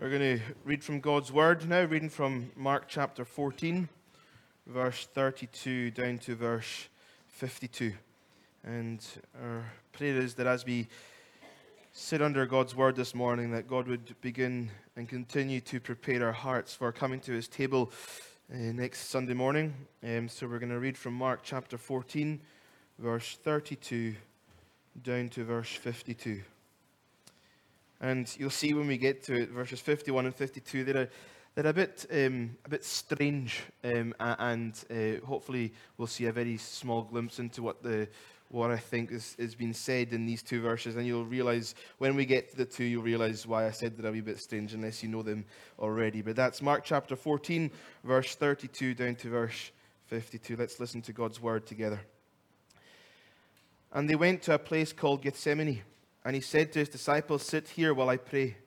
We're going to read from God's Word now, reading from Mark chapter 14, verse 32 down to verse 52. And our prayer is that as we sit under God's Word this morning, that God would begin and continue to prepare our hearts for coming to His table uh, next Sunday morning. Um, so we're going to read from Mark chapter 14, verse 32 down to verse 52. And you'll see when we get to it, verses 51 and 52, they're a, they're a bit, um, a bit strange, um, and uh, hopefully we'll see a very small glimpse into what the what I think is, is being said in these two verses, and you'll realize when we get to the two, you'll realize why I said they're a wee bit strange, unless you know them already. But that's Mark chapter 14, verse 32 down to verse 52. Let's listen to God's word together. And they went to a place called Gethsemane. And he said to his disciples, Sit here while I pray.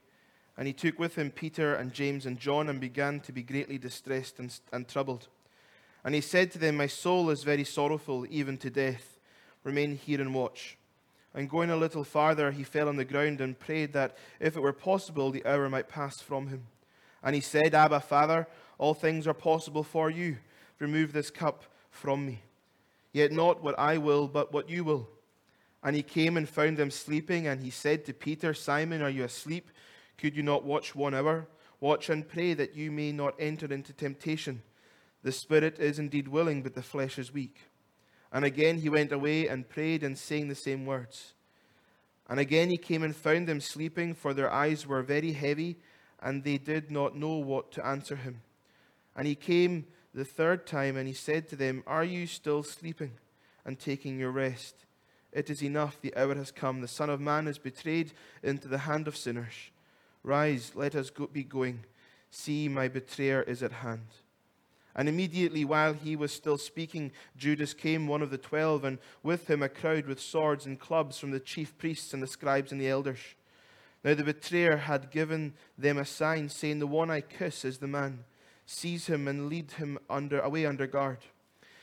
And he took with him Peter and James and John and began to be greatly distressed and, and troubled. And he said to them, My soul is very sorrowful, even to death. Remain here and watch. And going a little farther, he fell on the ground and prayed that, if it were possible, the hour might pass from him. And he said, Abba, Father, all things are possible for you. Remove this cup from me. Yet not what I will, but what you will. And he came and found them sleeping, and he said to Peter, Simon, are you asleep? Could you not watch one hour? Watch and pray that you may not enter into temptation. The spirit is indeed willing, but the flesh is weak. And again he went away and prayed and saying the same words. And again he came and found them sleeping, for their eyes were very heavy, and they did not know what to answer him. And he came the third time, and he said to them, Are you still sleeping and taking your rest? It is enough, the hour has come. The Son of Man is betrayed into the hand of sinners. Rise, let us go, be going. See, my betrayer is at hand. And immediately, while he was still speaking, Judas came, one of the twelve, and with him a crowd with swords and clubs from the chief priests and the scribes and the elders. Now the betrayer had given them a sign, saying, The one I kiss is the man. Seize him and lead him under, away under guard.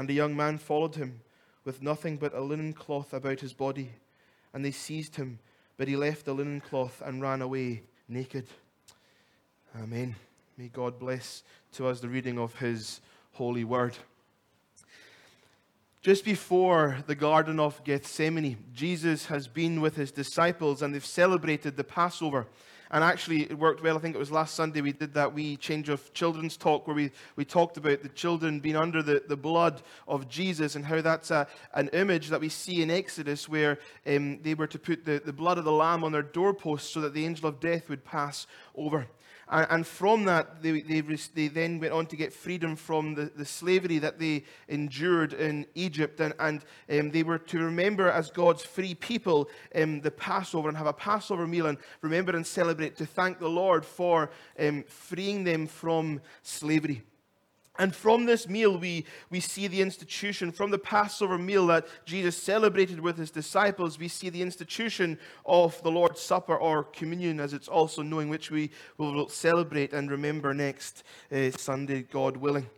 And the young man followed him with nothing but a linen cloth about his body. And they seized him, but he left the linen cloth and ran away naked. Amen. May God bless to us the reading of his holy word. Just before the Garden of Gethsemane, Jesus has been with his disciples and they've celebrated the Passover. And actually, it worked well. I think it was last Sunday we did that wee change of children's talk where we, we talked about the children being under the, the blood of Jesus and how that's a, an image that we see in Exodus where um, they were to put the, the blood of the lamb on their doorposts so that the angel of death would pass over. And, and from that, they, they, they, then went on to get freedom from the, the slavery that they endured in Egypt. And, and um, they were to remember, as God's free people, um, the Passover and have a Passover meal and remember and celebrate to thank the Lord for um, freeing them from slavery. And from this meal, we, we see the institution, from the Passover meal that Jesus celebrated with his disciples, we see the institution of the Lord's Supper or communion, as it's also known, which we will celebrate and remember next uh, Sunday, God willing.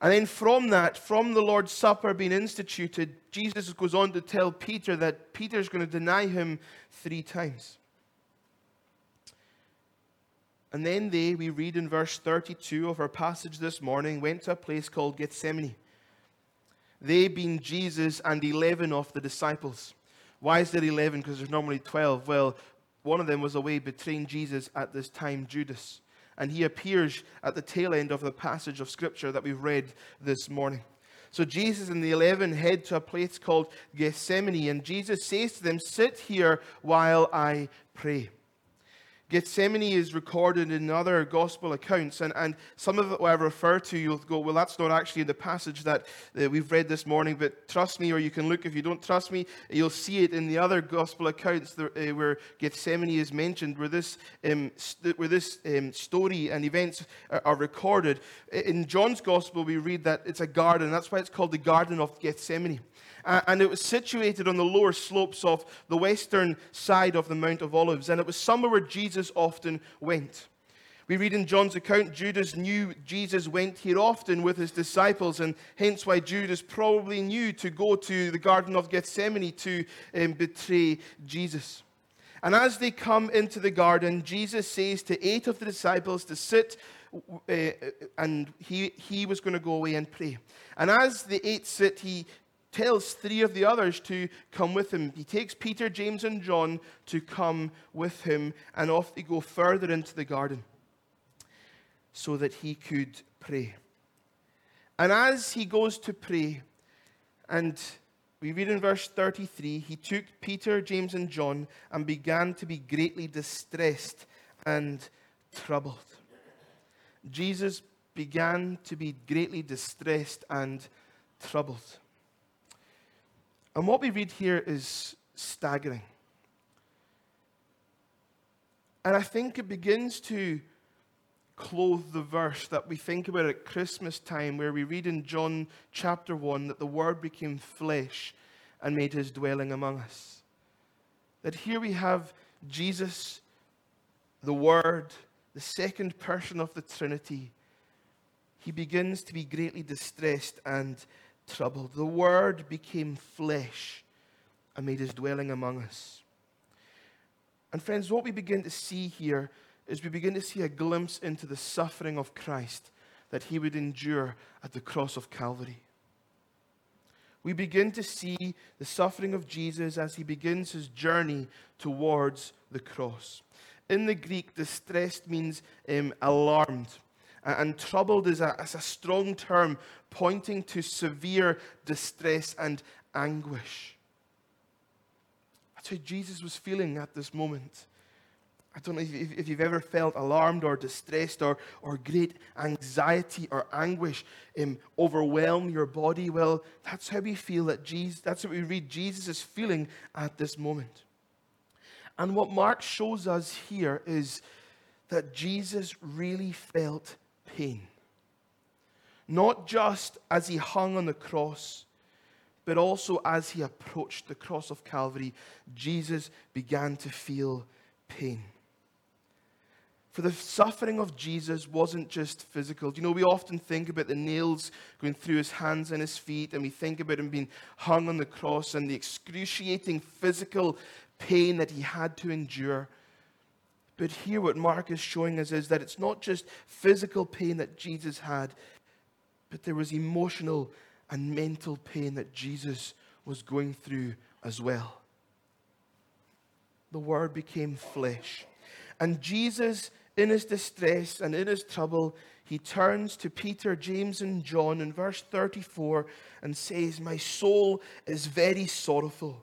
And then from that, from the Lord's Supper being instituted, Jesus goes on to tell Peter that Peter's going to deny him three times. And then they, we read in verse 32 of our passage this morning, went to a place called Gethsemane. They being Jesus and 11 of the disciples. Why is there 11? Because there's normally 12. Well, one of them was away betraying Jesus at this time, Judas. And he appears at the tail end of the passage of Scripture that we've read this morning. So Jesus and the eleven head to a place called Gethsemane, and Jesus says to them, Sit here while I pray. Gethsemane is recorded in other gospel accounts, and, and some of it I refer to, you'll go, well, that's not actually in the passage that uh, we've read this morning, but trust me, or you can look if you don't trust me, you'll see it in the other gospel accounts uh, where Gethsemane is mentioned, where this, um, st- where this um, story and events are, are recorded. In John's gospel, we read that it's a garden. That's why it's called the Garden of Gethsemane and it was situated on the lower slopes of the western side of the Mount of Olives, and it was somewhere where Jesus often went. We read in John's account, Judas knew Jesus went here often with his disciples, and hence why Judas probably knew to go to the Garden of Gethsemane to um, betray Jesus. And as they come into the garden, Jesus says to eight of the disciples to sit, uh, and he, he was going to go away and pray. And as the eight sit, he tells three of the others to come with him. He takes Peter, James, and John to come with him, and off they go further into the garden so that he could pray. And as he goes to pray, and we read in verse 33 he took Peter, James, and John and began to be greatly distressed and troubled. Jesus began to be greatly distressed and troubled. And what we read here is staggering. And I think it begins to clothe the verse that we think about at Christmas time, where we read in John chapter 1 that the Word became flesh and made his dwelling among us. That here we have Jesus, the Word, the second person of the Trinity. He begins to be greatly distressed and troubled. The Word became flesh and made his dwelling among us. And, friends, what we begin to see here is we begin to see a glimpse into the suffering of Christ that he would endure at the cross of Calvary. We begin to see the suffering of Jesus as he begins his journey towards the cross. In the Greek, distressed means um, alarmed. And troubled is a, is a strong term pointing to severe distress and anguish. That's how Jesus was feeling at this moment. I don't know if, if, you've ever felt alarmed or distressed or, or great anxiety or anguish um, overwhelm your body. Well, that's how we feel that Jesus, that's what we read Jesus is feeling at this moment. And what Mark shows us here is that Jesus really felt pain. Not just as he hung on the cross, but also as he approached the cross of Calvary, Jesus began to feel pain. For the suffering of Jesus wasn't just physical. You know, we often think about the nails going through his hands and his feet, and we think about him being hung on the cross and the excruciating physical pain that he had to endure. But here, what Mark is showing us is that it's not just physical pain that Jesus had, but there was emotional and mental pain that Jesus was going through as well. The Word became flesh. And Jesus, in his distress and in his trouble, he turns to Peter, James, and John in verse 34 and says, My soul is very sorrowful,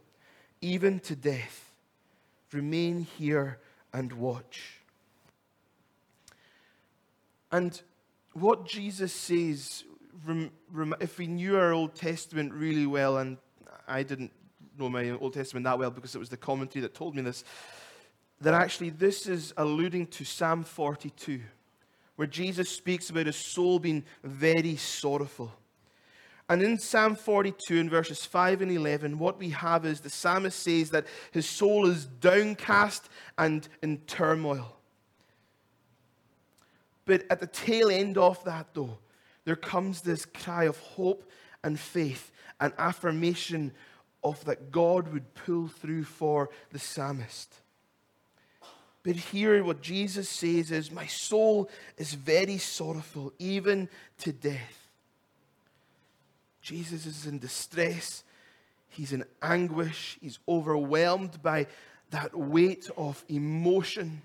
even to death. Remain here and watch. And what Jesus says, if we knew our Old Testament really well, and I didn't know my Old Testament that well because it was the commentary that told me this, that actually this is alluding to Psalm 42, where Jesus speaks about his soul being very sorrowful. And in Psalm 42, in verses 5 and 11, what we have is the psalmist says that his soul is downcast and in turmoil. But at the tail end of that, though, there comes this cry of hope and faith and affirmation of that God would pull through for the psalmist. But here, what Jesus says is, My soul is very sorrowful, even to death. Jesus is in distress. He's in anguish. He's overwhelmed by that weight of emotion.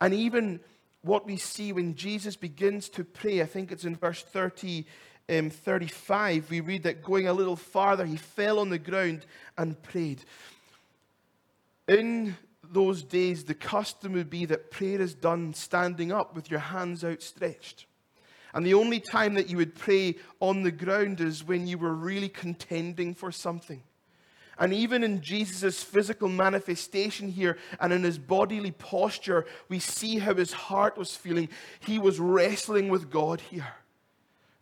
And even what we see when Jesus begins to pray, I think it's in verse 30, um, 35, we read that going a little farther, he fell on the ground and prayed. In those days, the custom would be that prayer is done standing up with your hands outstretched. And the only time that you would pray on the ground is when you were really contending for something. And even in Jesus' physical manifestation here and in his bodily posture, we see how his heart was feeling. He was wrestling with God here.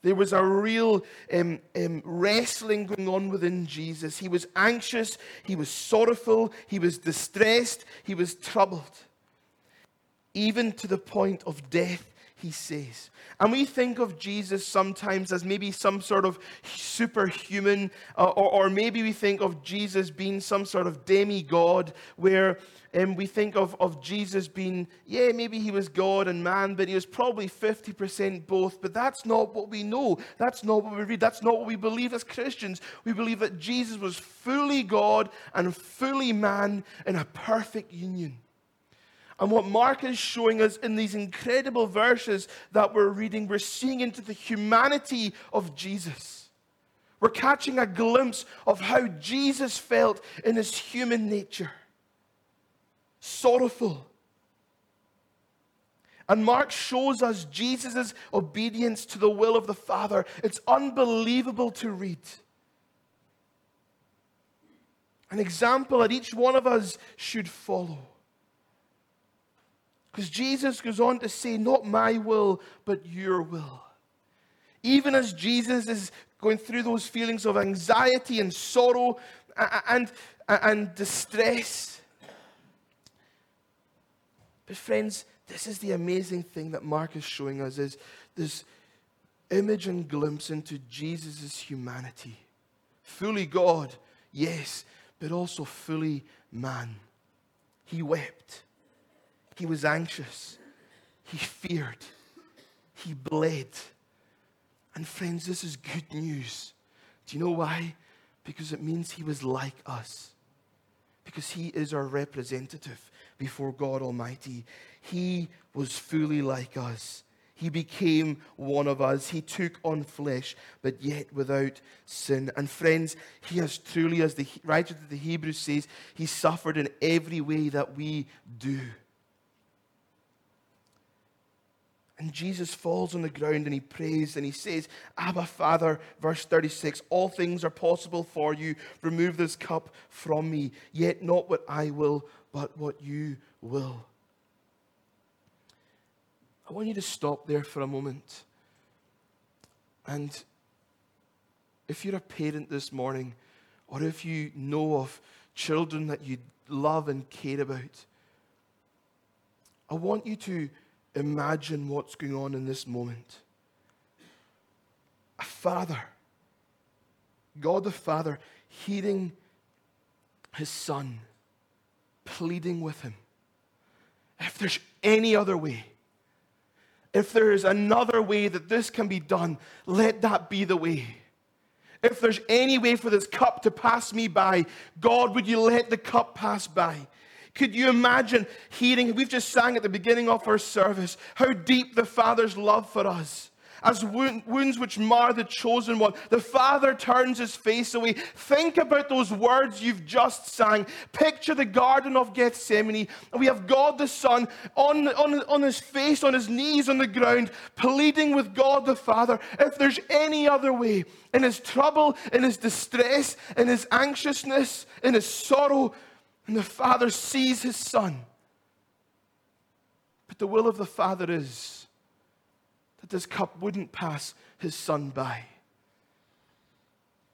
There was a real um, um, wrestling going on within Jesus. He was anxious, he was sorrowful, he was distressed, he was troubled, even to the point of death he says. And we think of Jesus sometimes as maybe some sort of superhuman, uh, or, or, maybe we think of Jesus being some sort of demigod, where um, we think of, of Jesus being, yeah, maybe he was God and man, but he was probably 50% both. But that's not what we know. That's not what we read. That's not what we believe as Christians. We believe that Jesus was fully God and fully man in a perfect union. And what Mark is showing us in these incredible verses that we're reading, we're seeing into the humanity of Jesus. We're catching a glimpse of how Jesus felt in his human nature sorrowful. And Mark shows us Jesus' obedience to the will of the Father. It's unbelievable to read. An example that each one of us should follow. Because Jesus goes on to say, Not my will, but your will. Even as Jesus is going through those feelings of anxiety and sorrow and, and, and distress. But, friends, this is the amazing thing that Mark is showing us is this image and glimpse into Jesus' humanity. Fully God, yes, but also fully man. He wept. He was anxious. He feared. He bled. And friends, this is good news. Do you know why? Because it means he was like us. Because he is our representative before God Almighty. He was fully like us. He became one of us. He took on flesh, but yet without sin. And friends, he has truly, as the writer of the Hebrews says, he suffered in every way that we do. And Jesus falls on the ground and he prays and he says, Abba, Father, verse 36, all things are possible for you. Remove this cup from me, yet not what I will, but what you will. I want you to stop there for a moment. And if you're a parent this morning, or if you know of children that you love and care about, I want you to imagine what's going on in this moment. A father, God the Father, hearing his son, pleading with him. If there's any other way, if there is another way that this can be done, let that be the way. If there's any way for this cup to pass me by, God, would you let the cup pass by? Could you imagine hearing? We've just sang at the beginning of our service how deep the Father's love for us. As wounds which mar the chosen one, the Father turns his face away. Think about those words you've just sang. Picture the Garden of Gethsemane. We have God the Son on, on, on his face, on his knees on the ground, pleading with God the Father. If there's any other way, in his trouble, in his distress, in his anxiousness, in his sorrow, and the Father sees his Son. But the will of the Father is that this cup wouldn't pass his Son by,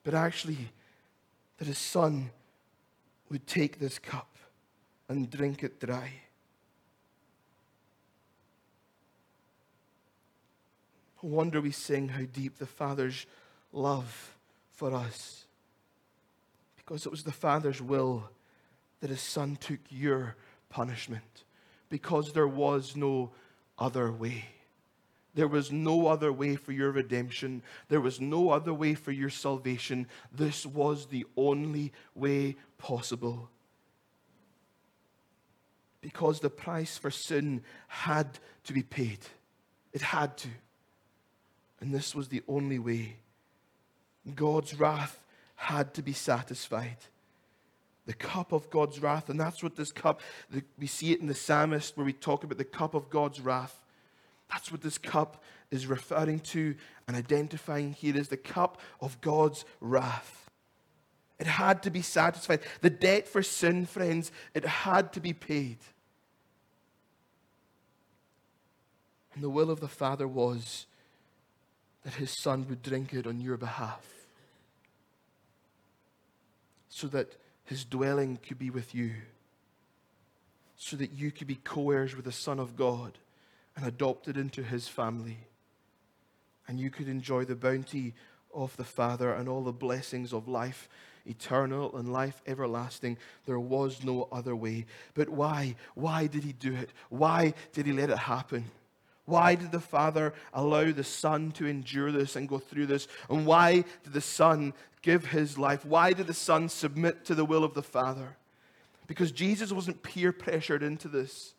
but actually that his Son would take this cup and drink it dry. No wonder we sing how deep the Father's love for us. Because it was the Father's will that his son took your punishment because there was no other way. There was no other way for your redemption. There was no other way for your salvation. This was the only way possible. Because the price for sin had to be paid. It had to. And this was the only way. God's wrath had to be satisfied. The cup of God's wrath. And that's what this cup, the, we see it in the psalmist where we talk about the cup of God's wrath. That's what this cup is referring to and identifying here as the cup of God's wrath. It had to be satisfied. The debt for sin, friends, it had to be paid. And the will of the Father was that his Son would drink it on your behalf so that his dwelling could be with you, so that you could be co heirs with the Son of God and adopted into his family, and you could enjoy the bounty of the Father and all the blessings of life eternal and life everlasting. There was no other way. But why? Why did he do it? Why did he let it happen? Why did the Father allow the Son to endure this and go through this? And why did the Son give his life? Why did the Son submit to the will of the Father? Because Jesus wasn't peer pressured into this.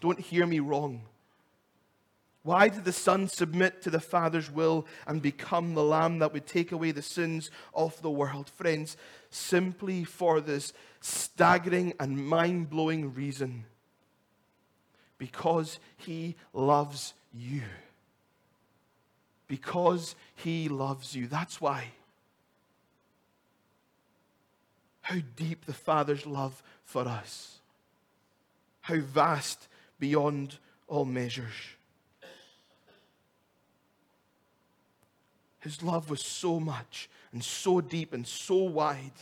Don't hear me wrong. Why did the Son submit to the Father's will and become the Lamb that would take away the sins of the world? Friends, simply for this staggering and mind blowing reason because he loves you. Because he loves you. That's why. How deep the Father's love for us. How vast beyond all measures. His love was so much and so deep and so wide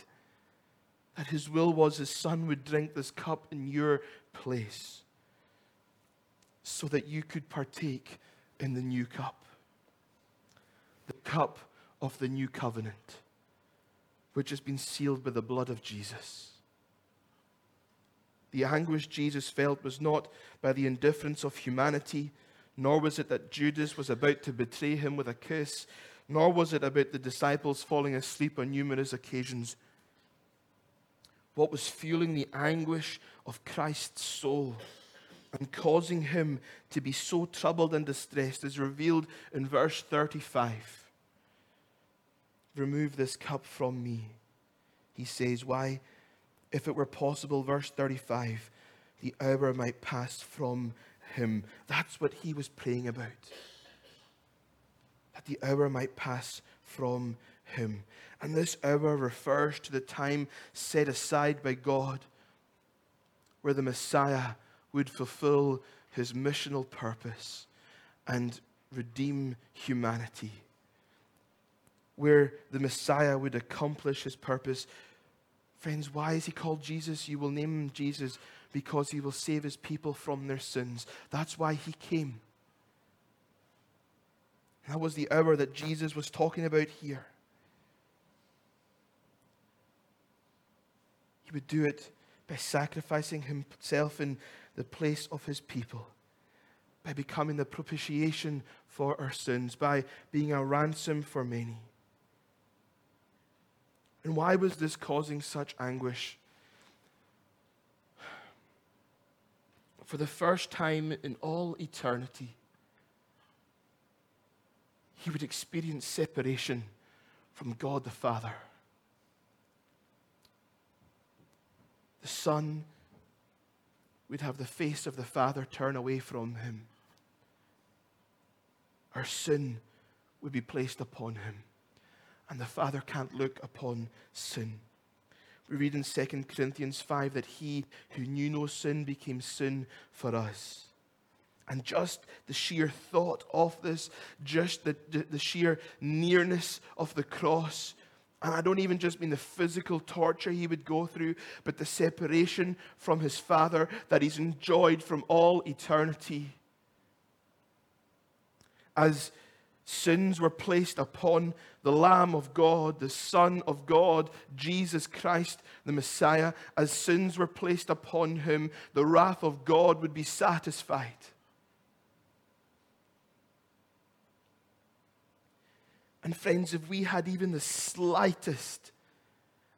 that his will was his son would drink this cup in your place so that you could partake in the new cup, the cup of the new covenant, which has been sealed by the blood of Jesus. The anguish Jesus felt was not by the indifference of humanity, nor was it that Judas was about to betray him with a kiss, nor was it about the disciples falling asleep on numerous occasions. What was fueling the anguish of Christ's soul and causing him to be so troubled and distressed is revealed in verse 35. Remove this cup from me, he says. Why? If it were possible, verse 35, the hour might pass from him. That's what he was praying about. That the hour might pass from him. And this hour refers to the time set aside by God where the Messiah would fulfill his missional purpose and redeem humanity. Where the Messiah would accomplish his purpose. Friends, why is he called Jesus? You will name him Jesus because he will save his people from their sins. That's why he came. That was the hour that Jesus was talking about here. He would do it by sacrificing himself in the place of his people by becoming the propitiation for our sins, by being a ransom for many. And why was this causing such anguish? For the first time in all eternity, he would experience separation from God the Father. The Son we'd have the face of the Father turn away from him. Our sin would be placed upon him. And the Father can't look upon sin. We read in 2 Corinthians 5 that he who knew no sin became sin for us. And just the sheer thought of this, just the, the, the sheer nearness of the cross, and I don't even just mean the physical torture he would go through, but the separation from his Father that he's enjoyed from all eternity. As sins were placed upon the Lamb of God, the Son of God, Jesus Christ, the Messiah, as sins were placed upon him, the wrath of God would be satisfied. And friends, if we had even the slightest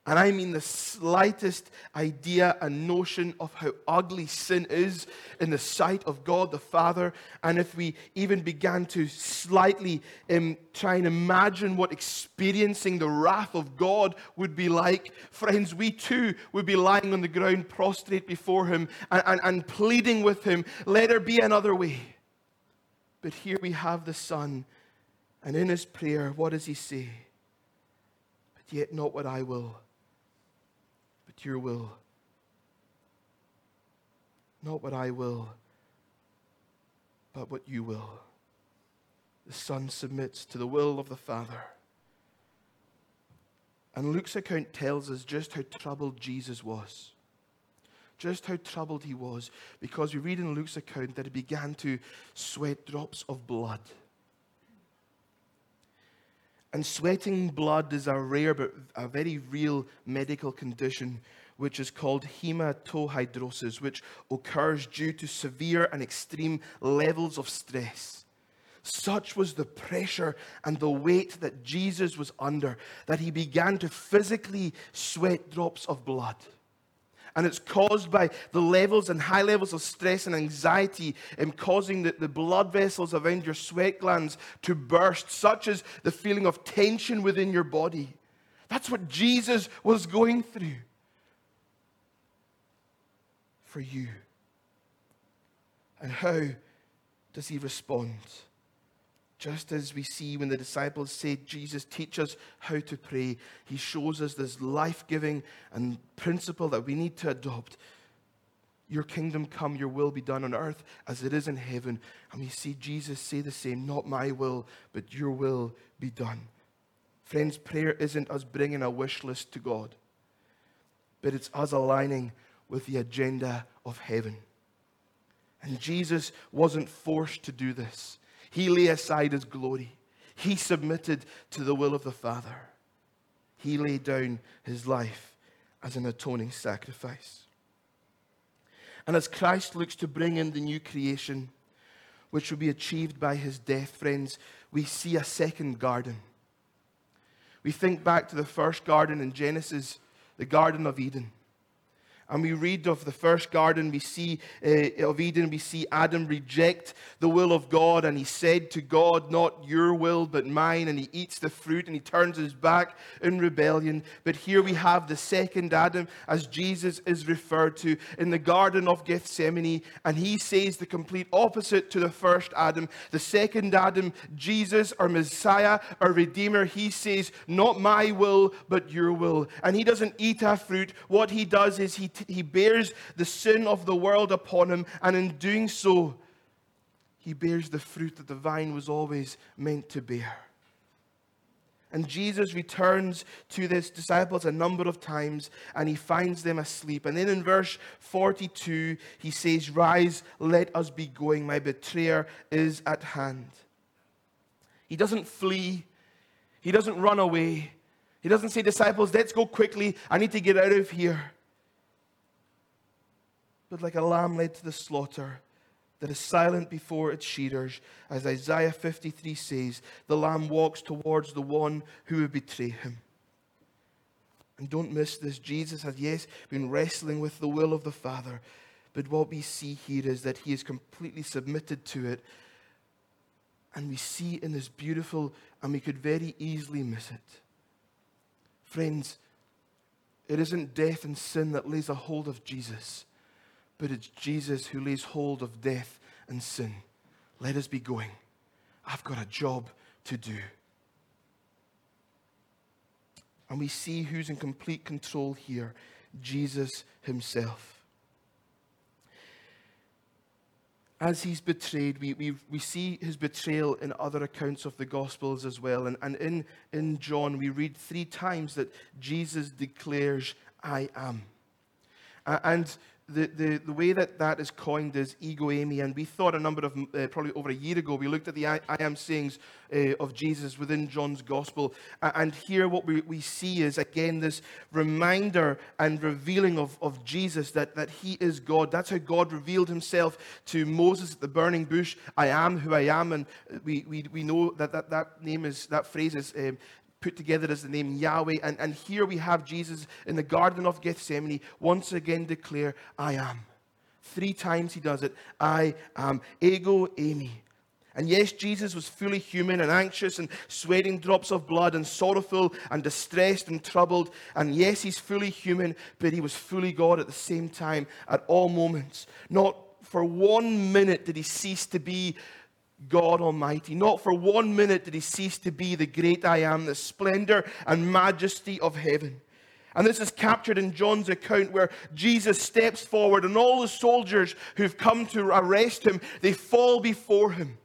and I mean the slightest idea and notion of how ugly sin is in the sight of God the Father, and if we even began to slightly um, try and imagine what experiencing the wrath of God would be like, friends, we too would be lying on the ground prostrate before Him and, and, and pleading with Him, let there be another way. But here we have the Son, and in His prayer, what does He say? But yet not what I will but your will. Not what I will, but what you will. The Son submits to the will of the Father. And Luke's account tells us just how troubled Jesus was. Just how troubled he was, because we read in Luke's account that he began to sweat drops of blood. And sweating blood is a rare but a very real medical condition which is called hematohidrosis, which occurs due to severe and extreme levels of stress. Such was the pressure and the weight that Jesus was under that he began to physically sweat drops of blood. And it's caused by the levels and high levels of stress and anxiety and causing the, the blood vessels around your sweat glands to burst, such as the feeling of tension within your body. That's what Jesus was going through for you. And how does he respond? Just as we see when the disciples said, Jesus, teach us how to pray, he shows us this life giving and principle that we need to adopt. Your kingdom come, your will be done on earth as it is in heaven. And we see Jesus say the same, not my will, but your will be done. Friends, prayer isn't us bringing a wish list to God, but it's us aligning with the agenda of heaven. And Jesus wasn't forced to do this. He lay aside his glory. He submitted to the will of the Father. He laid down his life as an atoning sacrifice. And as Christ looks to bring in the new creation, which will be achieved by his death, friends, we see a second garden. We think back to the first garden in Genesis, the Garden of Eden and we read of the first garden we see uh, of eden we see adam reject the will of god. And he said to god not your will but mine. And he eats the fruit and he turns his back in rebellion. But here we have the second adam as jesus is referred to in the garden of gethsemane. And he says the complete opposite to the first adam. The second adam jesus our messiah our redeemer he says not my will but your will. And he doesn't eat a fruit. What he does is he he bears the sin of the world upon him, and in doing so, he bears the fruit that the vine was always meant to bear. And Jesus returns to his disciples a number of times and he finds them asleep. And then in verse 42, he says, Rise, let us be going. My betrayer is at hand. He doesn't flee, he doesn't run away. He doesn't say, Disciples, let's go quickly. I need to get out of here but like a lamb led to the slaughter that is silent before its shearers. As Isaiah 53 says, the lamb walks towards the one who would betray him. And don't miss this. Jesus has, yes, been wrestling with the will of the Father, but what we see here is that he is completely submitted to it. And we see in this beautiful, and we could very easily miss it. Friends, it isn't death and sin that lays a hold of Jesus but it's Jesus who lays hold of death and sin. Let us be going. I've got a job to do. And we see who's in complete control here Jesus himself. As he's betrayed, we, we, we see his betrayal in other accounts of the Gospels as well. And, and in, in John, we read three times that Jesus declares, I am. And the, the, the way that that is coined is ego eimi. And we thought a number of, uh, probably over a year ago, we looked at the I, I am sayings uh, of Jesus within John's gospel. and here what we, we see is, again, this reminder and revealing of, of Jesus that, that he is God. That's how God revealed himself to Moses at the burning bush. I am who I am. And we, we, we know that that, that name is, that phrase is um, put together as the name Yahweh. And, and here we have Jesus in the Garden of Gethsemane once again declare, I am. Three times he does it. I am. Ego eimi. And yes, Jesus was fully human and anxious and sweating drops of blood and sorrowful and distressed and troubled. And yes, he's fully human, but he was fully God at the same time at all moments. Not for one minute did he cease to be God Almighty. Not for one minute did he cease to be the great I am, the splendor and majesty of heaven. And this is captured in John's account where Jesus steps forward and all the soldiers who've come to arrest him, they fall before him.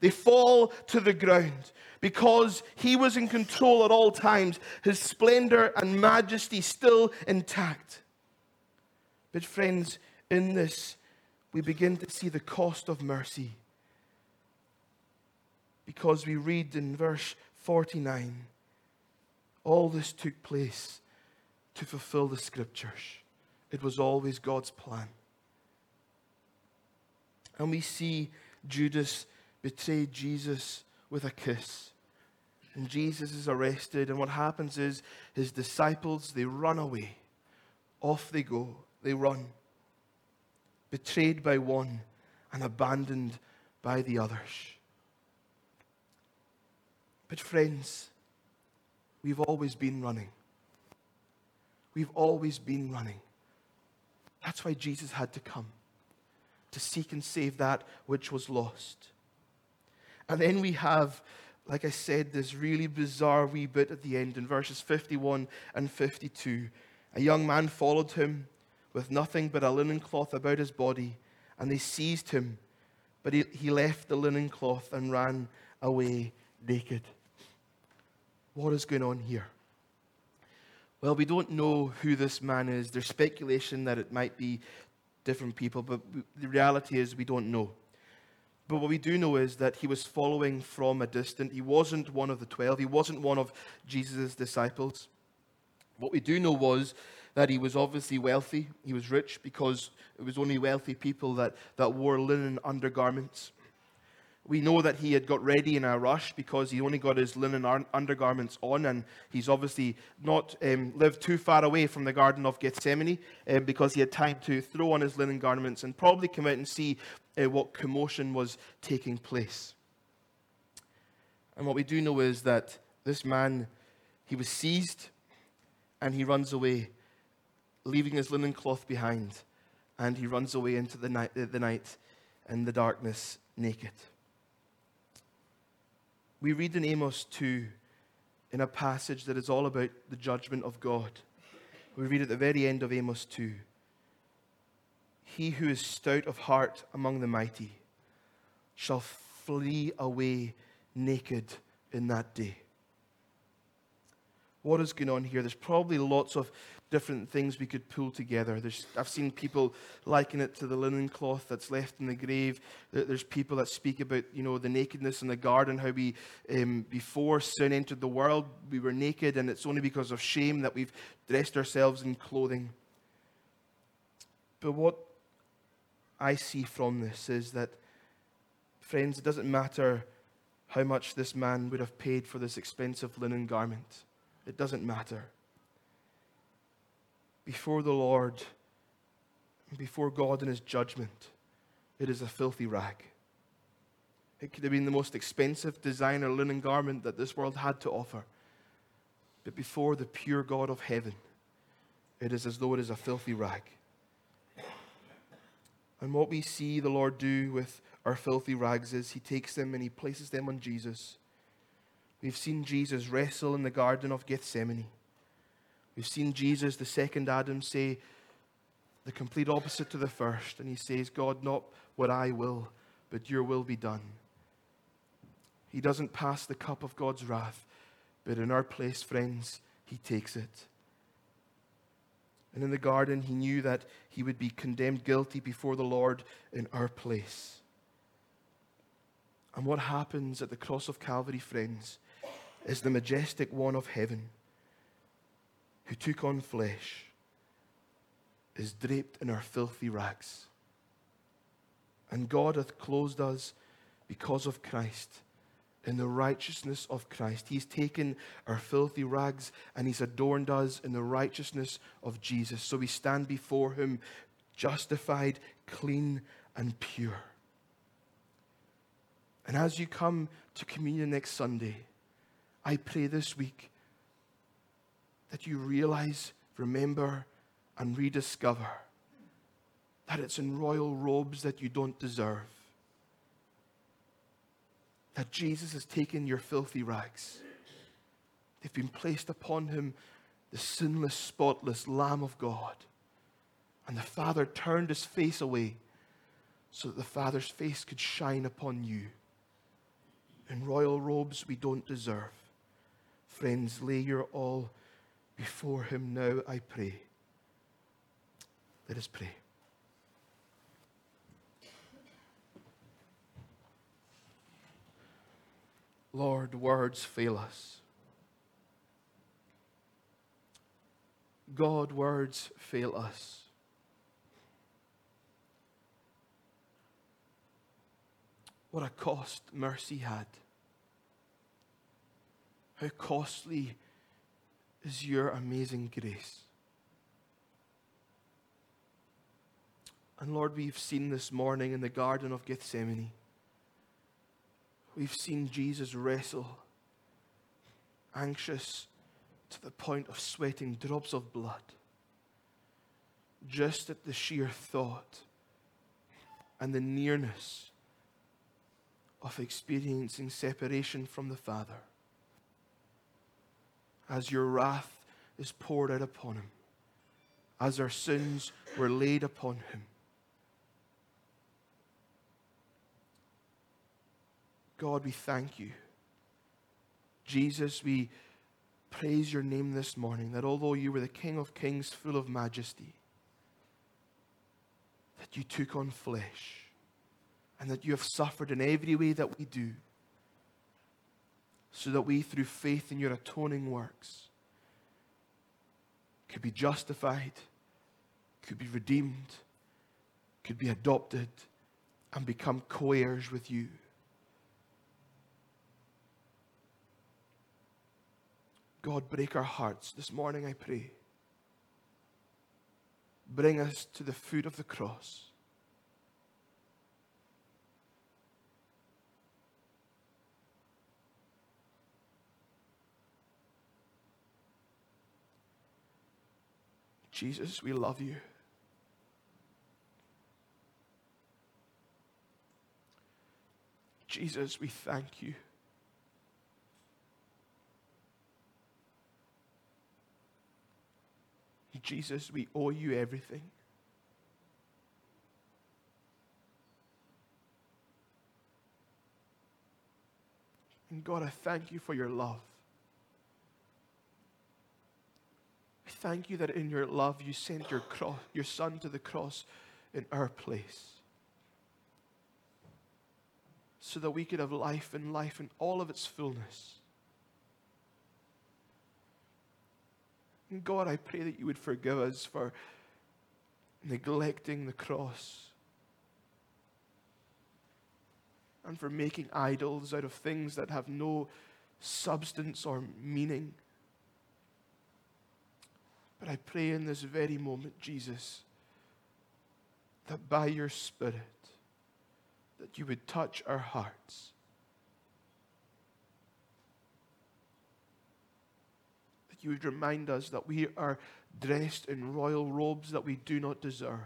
They fall to the ground because he was in control at all times, his splendor and majesty still intact. But, friends, in this, we begin to see the cost of mercy because we read in verse 49 all this took place to fulfill the scriptures. It was always God's plan. And we see Judas betray Jesus with a kiss. And Jesus is arrested, and what happens is his disciples, they run away. Off they go, they run. Betrayed by one and abandoned by the others. But, friends, we've always been running. We've always been running. That's why Jesus had to come to seek and save that which was lost. And then we have, like I said, this really bizarre wee bit at the end in verses 51 and 52. A young man followed him with nothing but a linen cloth about his body, and they seized him. But he, he left the linen cloth and ran away naked. What is going on here? Well, we don't know who this man is. There's speculation that it might be different people, but the reality is we don't know. But what we do know is that he was following from a distance. He wasn't one of the twelve, he wasn't one of Jesus' disciples. What we do know was that he was obviously wealthy. He was rich because it was only wealthy people that, that wore linen undergarments. We know that he had got ready in a rush because he only got his linen undergarments on, and he's obviously not um, lived too far away from the Garden of Gethsemane um, because he had time to throw on his linen garments and probably come out and see uh, what commotion was taking place. And what we do know is that this man, he was seized and he runs away, leaving his linen cloth behind, and he runs away into the night, the night and the darkness naked. We read in Amos 2 in a passage that is all about the judgment of God. We read at the very end of Amos 2 He who is stout of heart among the mighty shall flee away naked in that day. What is going on here? There's probably lots of different things we could pull together. There's, I've seen people liken it to the linen cloth that's left in the grave. There's people that speak about, you know, the nakedness in the garden, how we, um, before sin entered the world, we were naked, and it's only because of shame that we've dressed ourselves in clothing. But what I see from this is that, friends, it doesn't matter how much this man would have paid for this expensive linen garment. It doesn't matter before the Lord, before God in his judgment, it is a filthy rag. It could have been the most expensive designer linen garment that this world had to offer. But before the pure God of heaven, it is as though it is a filthy rag. And what we see the Lord do with our filthy rags is he takes them and he places them on Jesus. We've seen Jesus wrestle in the Garden of Gethsemane. We've seen Jesus, the second Adam, say the complete opposite to the first. And he says, God, not what I will, but your will be done. He doesn't pass the cup of God's wrath, but in our place, friends, he takes it. And in the garden, he knew that he would be condemned guilty before the Lord in our place. And what happens at the cross of Calvary, friends, is the majestic one of heaven who took on flesh, is draped in our filthy rags. And God hath clothed us because of Christ in the righteousness of Christ. He's taken our filthy rags and He's adorned us in the righteousness of Jesus. So we stand before Him justified, clean, and pure. And as you come to communion next Sunday, I pray this week that you realize, remember, and rediscover that it's in royal robes that you don't deserve that Jesus has taken your filthy rags. They've been placed upon him, the sinless, spotless Lamb of God. And the Father turned his face away so that the Father's face could shine upon you. In royal robes we don't deserve. Friends, lay your all before him now, I pray. Let us pray. Lord, words fail us. God, words fail us. What a cost mercy had. How costly is your amazing grace. And Lord, we've seen this morning in the Garden of Gethsemane We've seen Jesus wrestle, anxious to the point of sweating drops of blood, just at the sheer thought and the nearness of experiencing separation from the Father. As your wrath is poured out upon him, as our sins were laid upon him. God, we thank you. Jesus, we praise your name this morning that although you were the King of kings, full of majesty, that you took on flesh and that you have suffered in every way that we do, so that we, through faith in your atoning works, could be justified, could be redeemed, could be adopted, and become co heirs with you. God, break our hearts this morning, I pray. Bring us to the foot of the cross. Jesus, we love you. Jesus, we thank you. Jesus, we owe you everything. And God, I thank you for your love. I thank you that in your love you sent your, cross, your son to the cross in our place so that we could have life and life in all of its fullness. And God, I pray that you would forgive us for neglecting the cross and for making idols out of things that have no substance or meaning. But I pray in this very moment, Jesus, that by your Spirit, that you would touch our hearts That you would remind us that we are dressed in royal robes that we do not deserve.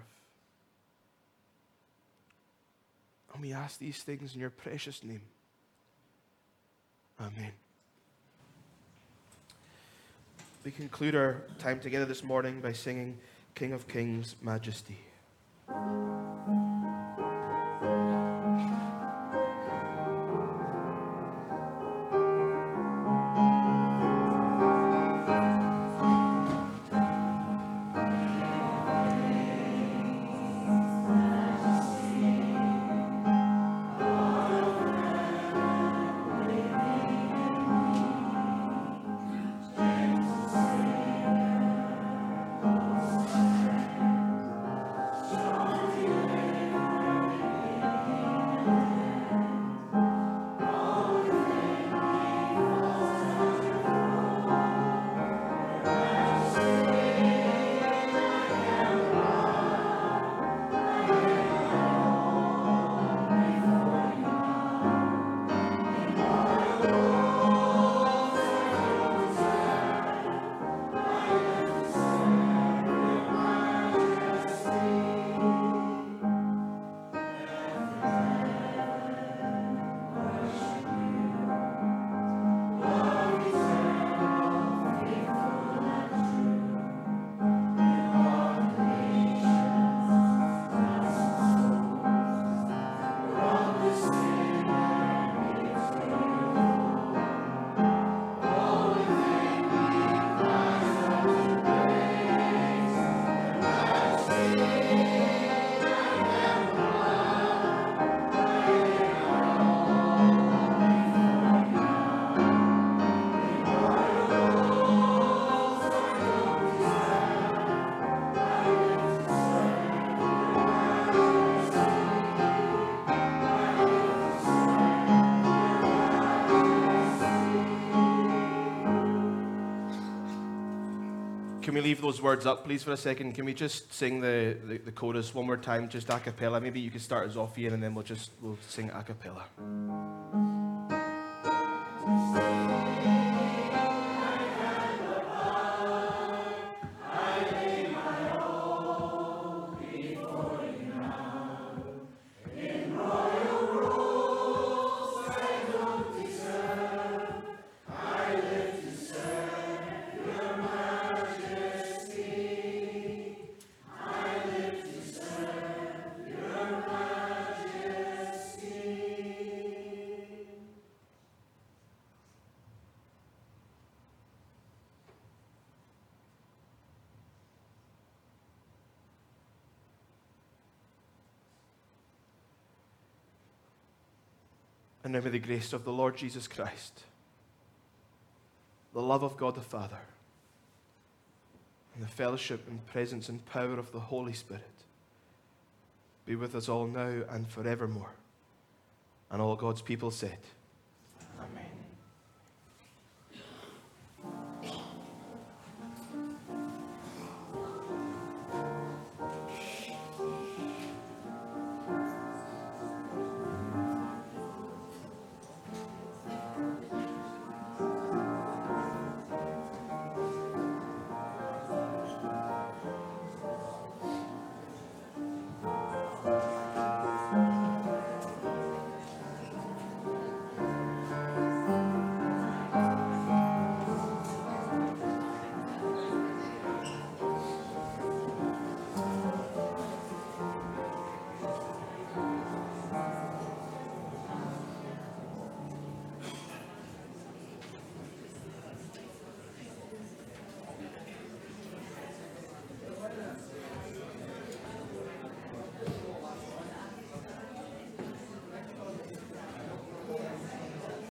And we ask these things in your precious name. Amen. We conclude our time together this morning by singing King of Kings, Majesty. Can we leave those words up, please, for a second? Can we just sing the, the, the chorus one more time, just a cappella? Maybe you could start us off, Ian, and then we'll just we'll sing a cappella. Now may the grace of the Lord Jesus Christ, the love of God the Father, and the fellowship and presence and power of the Holy Spirit be with us all now and forevermore. And all God's people said,